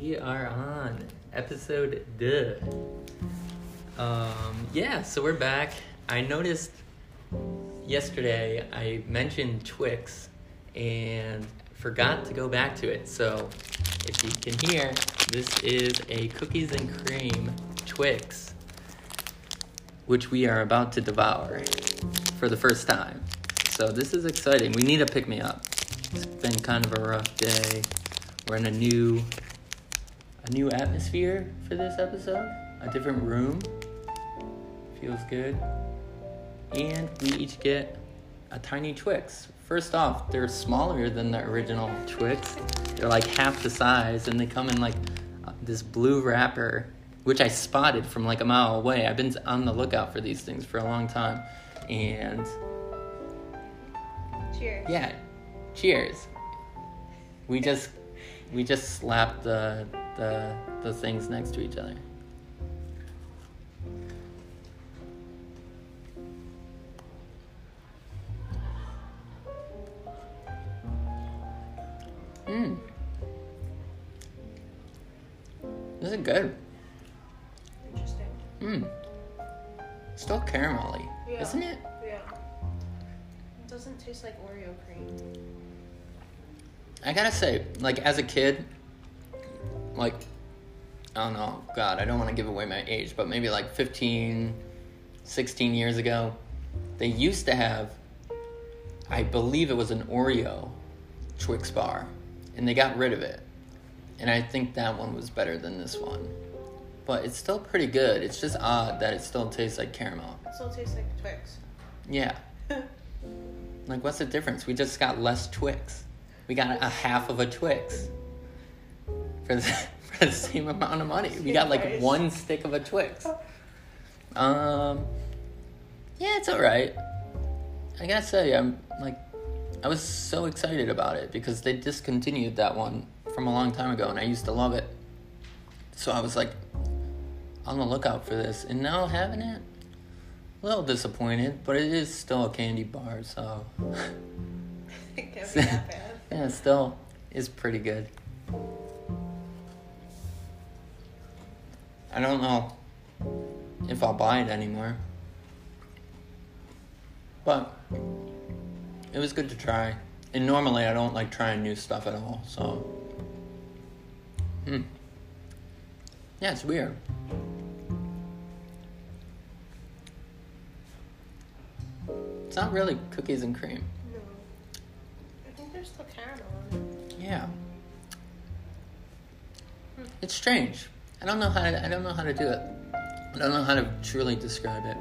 We are on episode duh. Um, yeah, so we're back. I noticed yesterday I mentioned Twix and forgot to go back to it. So if you can hear, this is a cookies and cream Twix, which we are about to devour for the first time. So this is exciting. We need a pick me up. It's been kind of a rough day. We're in a new a new atmosphere for this episode. A different room. Feels good. And we each get a tiny Twix. First off, they're smaller than the original Twix. They're like half the size and they come in like this blue wrapper which I spotted from like a mile away. I've been on the lookout for these things for a long time. And Cheers. yeah, cheers. We just we just slapped the the the things next to each other. Mmm. This is good. Interesting. Mmm. Still caramelly, Yeah. isn't it? Yeah. It doesn't taste like Oreo cream. I gotta say, like as a kid, like I don't know, God, I don't want to give away my age, but maybe like 15, 16 years ago, they used to have, I believe it was an Oreo Twix bar, and they got rid of it. And I think that one was better than this one. But it's still pretty good. It's just odd that it still tastes like caramel. It still tastes like Twix. Yeah. Like, what's the difference? We just got less Twix. We got a half of a Twix for the, for the same amount of money. We got like one stick of a Twix. Um, yeah, it's all right. I gotta say, I'm like, I was so excited about it because they discontinued that one from a long time ago, and I used to love it. So I was like, on the lookout for this, and now having it, a little disappointed, but it is still a candy bar, so it can't be that bad. yeah, still is pretty good. I don't know if I'll buy it anymore, but it was good to try. And normally I don't like trying new stuff at all, so hmm. Yeah, it's weird. It's not really cookies and cream. No. I think there's still caramel in it. Yeah. It's strange. I don't know how to, I don't know how to do it. I don't know how to truly describe it.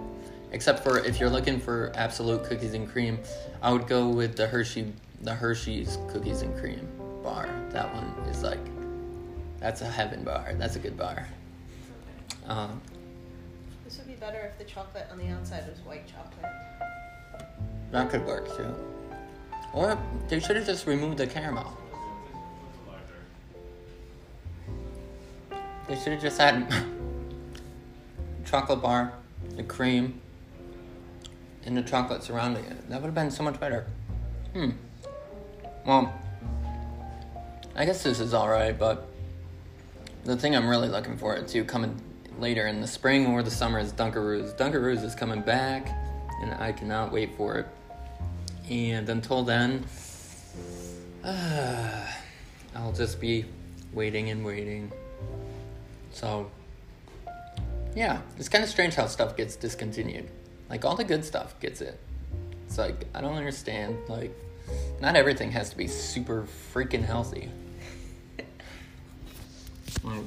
Except for if you're looking for absolute cookies and cream, I would go with the Hershey the Hershey's cookies and cream bar. That one is like that's a heaven bar. That's a good bar. Um, This would be better if the chocolate on the outside was white chocolate. that could work too. Or they should have just removed the caramel. They should have just had chocolate bar, the cream, and the chocolate surrounding it. That would have been so much better. Hmm. Well, I guess this is alright, but the thing I'm really looking forward to coming later in the spring or the summer is Dunkaroos. Dunkaroos is coming back, and I cannot wait for it. And until then, I'll just be waiting and waiting. So, yeah, it's kind of strange how stuff gets discontinued. Like, all the good stuff gets it. It's like, I don't understand. Like, not everything has to be super freaking healthy. Like,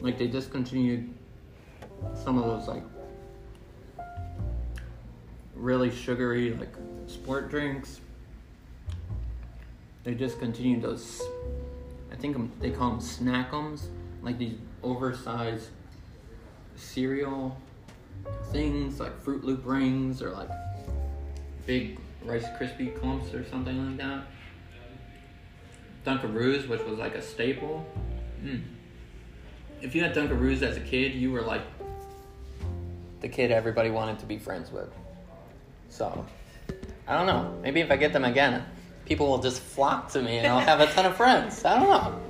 like they discontinued some of those, like, really sugary, like, sport drinks. They discontinued those I think they call them snackums, like these oversized cereal things, like Fruit Loop rings or like big Rice Krispie clumps or something like that. Dunkaroos, which was like a staple. Mm. If you had Dunkaroos as a kid, you were like the kid everybody wanted to be friends with. So, I don't know. Maybe if I get them again, people will just flock to me and I'll have a ton of friends. I don't know.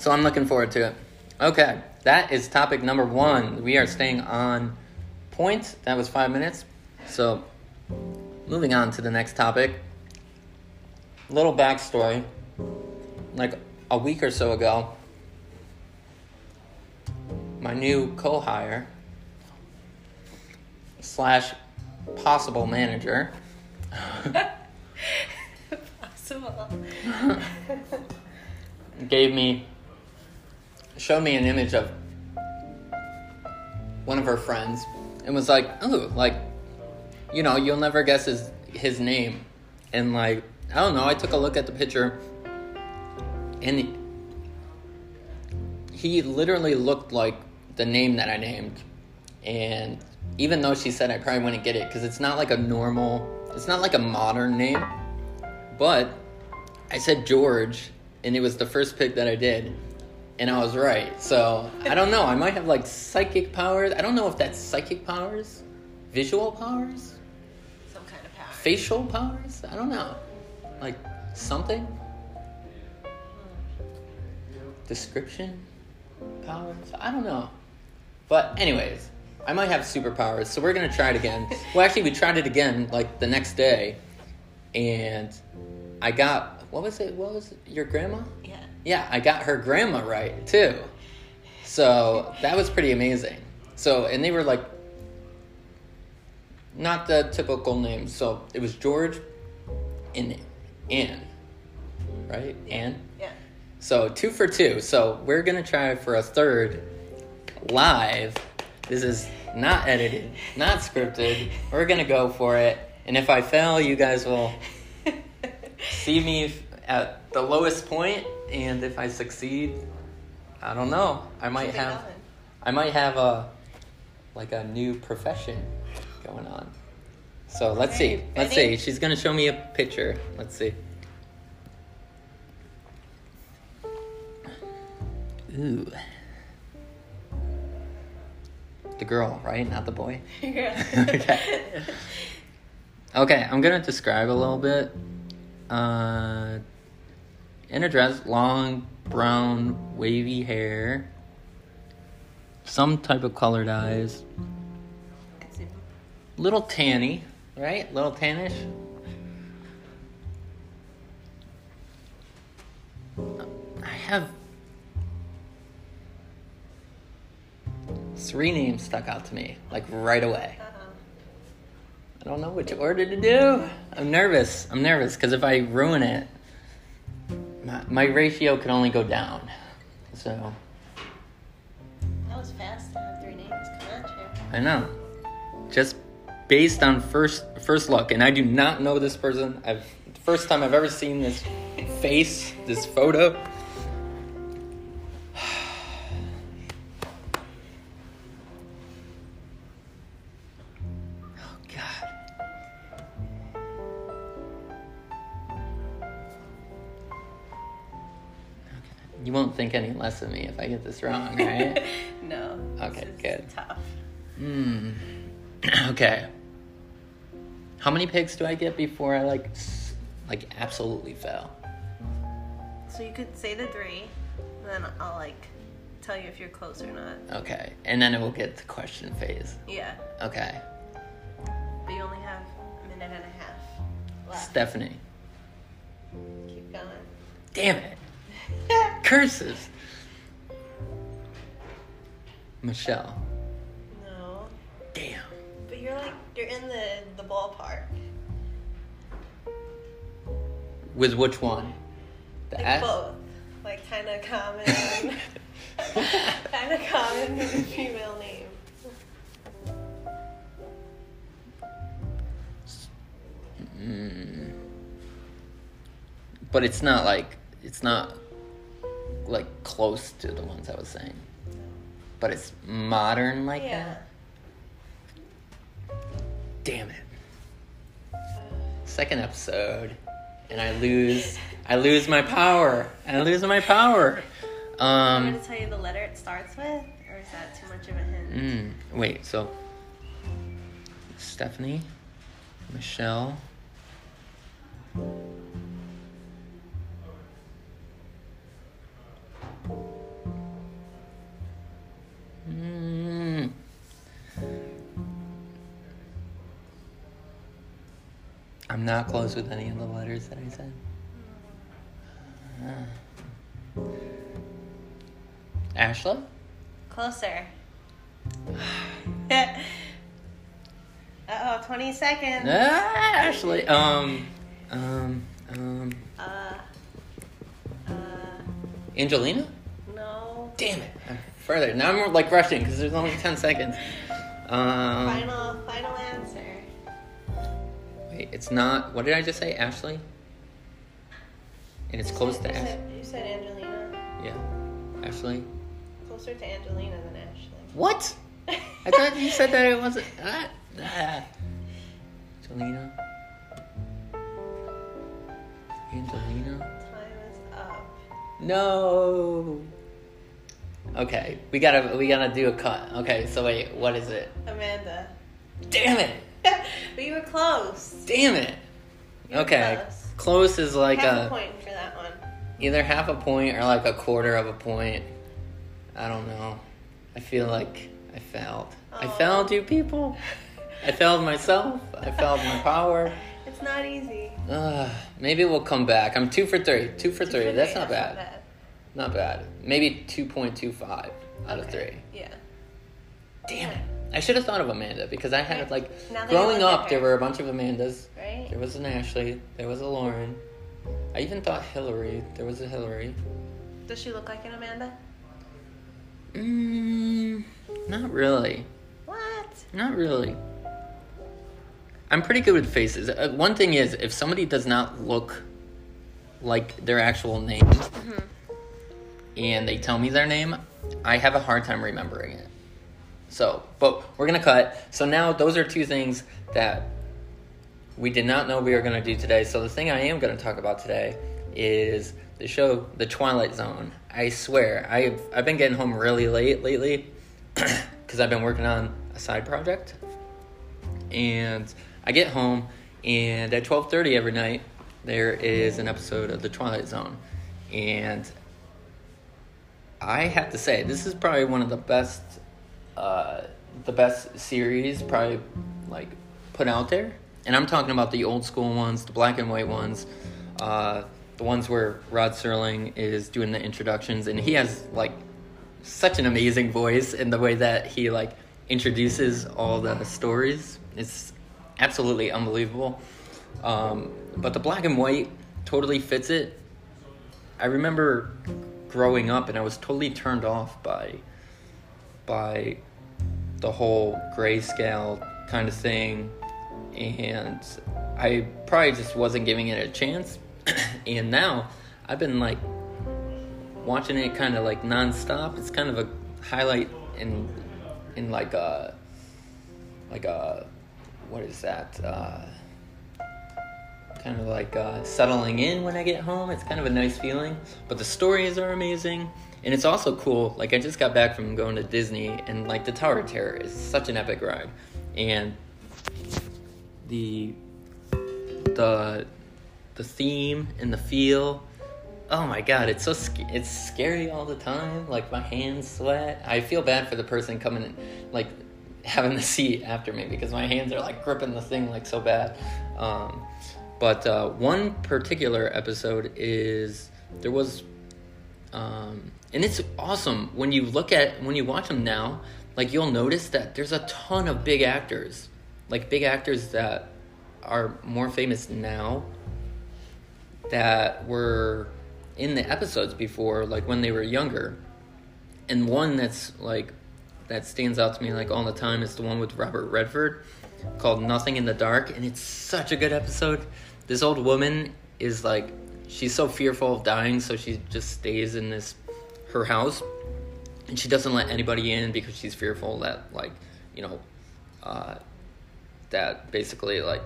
So I'm looking forward to it. Okay, that is topic number one. We are staying on point. That was five minutes. So moving on to the next topic. Little backstory. Like a week or so ago, my new co-hire slash possible manager Possible. gave me showed me an image of one of her friends and was like, "Oh, like you know, you'll never guess his his name." And like, I don't know, I took a look at the picture and he literally looked like the name that I named. And even though she said I probably wouldn't get it because it's not like a normal, it's not like a modern name, but I said George, and it was the first pick that I did, and I was right. So I don't know. I might have like psychic powers. I don't know if that's psychic powers, visual powers, Some kind of power. facial powers. I don't know, like something. Description powers. I don't know. But anyways, I might have superpowers. So we're gonna try it again. well, actually, we tried it again like the next day, and I got what was it? What was it? your grandma? Yeah. Yeah, I got her grandma right too. So that was pretty amazing. So, and they were like, not the typical names. So it was George and Anne, right? Anne. Yeah. So two for two. So we're gonna try for a third live. This is not edited, not scripted. We're gonna go for it. And if I fail, you guys will see me at the lowest point, and if I succeed, I don't know. I might have, going. I might have a like a new profession going on. So let's see. Let's ready? see. She's gonna show me a picture. Let's see. Ooh. The girl, right? Not the boy. Okay. Okay, I'm gonna describe a little bit. Uh, in a dress, long brown wavy hair, some type of colored eyes, little tanny, right? Little tannish. I have three names stuck out to me, like right away. Uh-huh. I don't know which order to do. I'm nervous. I'm nervous because if I ruin it, my, ratio can only go down. So That was fast to have three names. Come on. I know. Just based on first first look, and I do not know this person. I've the first time I've ever seen this face, this photo. You won't think any less of me if I get this wrong, right? no. Okay, this is good. Tough. Hmm. okay. How many picks do I get before I like, like absolutely fail? So you could say the three, and then I'll like tell you if you're close or not. Okay, and then it will get to question phase. Yeah. Okay, But you only have a minute and a half left. Stephanie. Keep going. Damn it! Curses. Michelle. no. Damn. But you're like you're in the the ballpark. With which one? The Like both. Like kind of common. kind of common female name. Mm. But it's not like it's not like close to the ones I was saying. But it's modern like yeah. that. Damn it. Second episode, and I lose. I lose my power. I lose my power. Um I'm gonna tell you the letter it starts with, or is that too much of a hint? Mm, wait. So, Stephanie, Michelle. Not close with any of the letters that I said. Uh. Ashla? Closer. uh oh, 20 seconds. Ah, Ashley. Um, um, um, Uh, uh, Angelina? no. Damn it. I'm further. Now I'm like rushing because there's only 10 seconds. Um, Final, final it's not. What did I just say? Ashley? And it's close you to Ashley. you said Angelina. Yeah. Ashley? Closer to Angelina than Ashley. What? I thought you said that it wasn't. Ah, ah. Angelina? Angelina? Time is up. No. Okay, we gotta we gotta do a cut. Okay, so wait, what is it? Amanda. Damn it! But you were close. Damn it! You were Okay, close. close is like Half a, a, point for that one. either half a point or like a quarter of a point. I don't know. I feel like I failed. I failed you people. I failed myself. I failed my power. It's not easy. Uh, maybe we'll come back. I'm two for three. Two for Two three. for That's three, not bad. Not bad. Maybe two point two five out of three. Yeah. Damn it. I should have thought of Amanda because I had like growing up there were a bunch of Amandas. Right? There was an Ashley, there was a Lauren. I even thought Hillary. There was a Hillary. Does she look like an Amanda? Mm, not really. What? Not really. I'm pretty good with faces. Uh, one thing is, if somebody does not look like their actual name, and they tell me their name, I have a hard time remembering it. So, but we're gonna cut. So now those are two things that we did not know we were gonna do today. So the thing I am gonna talk about today is the show, The Twilight Zone. I swear, I've I've been getting home really late lately because I've been working on a side project, and I get home and at twelve thirty every night there is an episode of The Twilight Zone, and I have to say this is probably one of the best, uh, the best series probably like put out there. And I'm talking about the old school ones, the black and white ones, uh, the ones where Rod Serling is doing the introductions, and he has like such an amazing voice in the way that he like introduces all the stories. It's absolutely unbelievable. Um, but the black and white totally fits it. I remember growing up and I was totally turned off by by the whole grayscale kind of thing and I probably just wasn't giving it a chance and now I've been like watching it kind of like nonstop. It's kind of a highlight in in like a like a what is that? Uh, kind of like uh, settling in when I get home. It's kind of a nice feeling. But the stories are amazing, and it's also cool. Like I just got back from going to Disney, and like the Tower of Terror is such an epic ride, and the the the theme and the feel. Oh my god, it's so sc- it's scary all the time. Like my hands sweat. I feel bad for the person coming, in, like having the seat after me because my hands are like gripping the thing like so bad. Um, but uh, one particular episode is there was, um, and it's awesome when you look at when you watch them now. Like you'll notice that there's a ton of big actors, like big actors that are more famous now that were in the episodes before, like when they were younger. And one that's like that stands out to me like all the time is the one with Robert Redford called Nothing in the Dark, and it's such a good episode. This old woman is like she's so fearful of dying, so she just stays in this her house, and she doesn't let anybody in because she's fearful that like you know uh, that basically like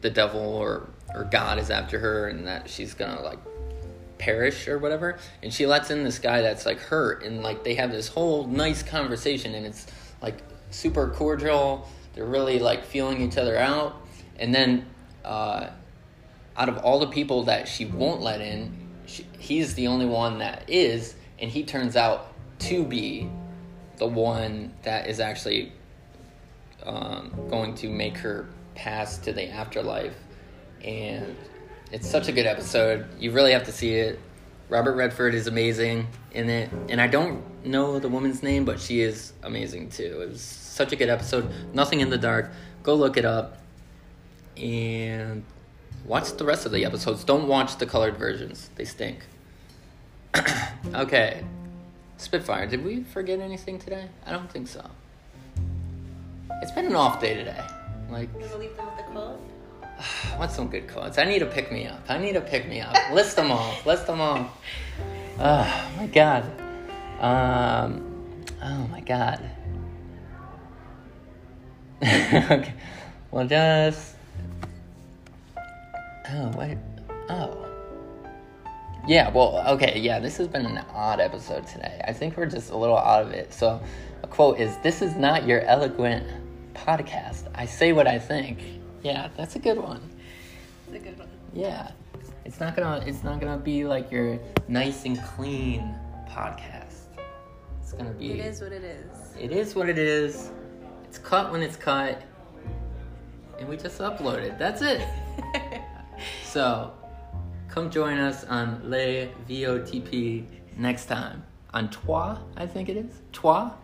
the devil or or God is after her and that she's gonna like perish or whatever. And she lets in this guy that's like hurt and like they have this whole nice conversation and it's like super cordial. They're really like feeling each other out. And then uh, out of all the people that she won't let in, she, he's the only one that is, and he turns out to be the one that is actually um, going to make her pass to the afterlife and it's such a good episode. You really have to see it. Robert Redford is amazing in it, and I don't know the woman's name, but she is amazing too. It was such a good episode. Nothing in the dark. Go look it up, and watch the rest of the episodes. Don't watch the colored versions; they stink. okay, Spitfire. Did we forget anything today? I don't think so. It's been an off day today. Like, You leave them with the quote? what's some good quotes? I need to pick me up. I need to pick me up. List them off. List them off. Oh my god. Um. Oh my god. okay. Well, just. Oh wait. Oh. Yeah. Well. Okay. Yeah. This has been an odd episode today. I think we're just a little out of it. So, a quote is, "This is not your eloquent podcast. I say what I think." Yeah, that's a good one. It's a good one. Yeah. It's not gonna it's not gonna be like your nice and clean podcast. It's gonna be It is what it is. It is what it is. It's cut when it's cut. And we just uploaded. That's it. So come join us on Le VOTP next time. On Twa, I think it is. Twa?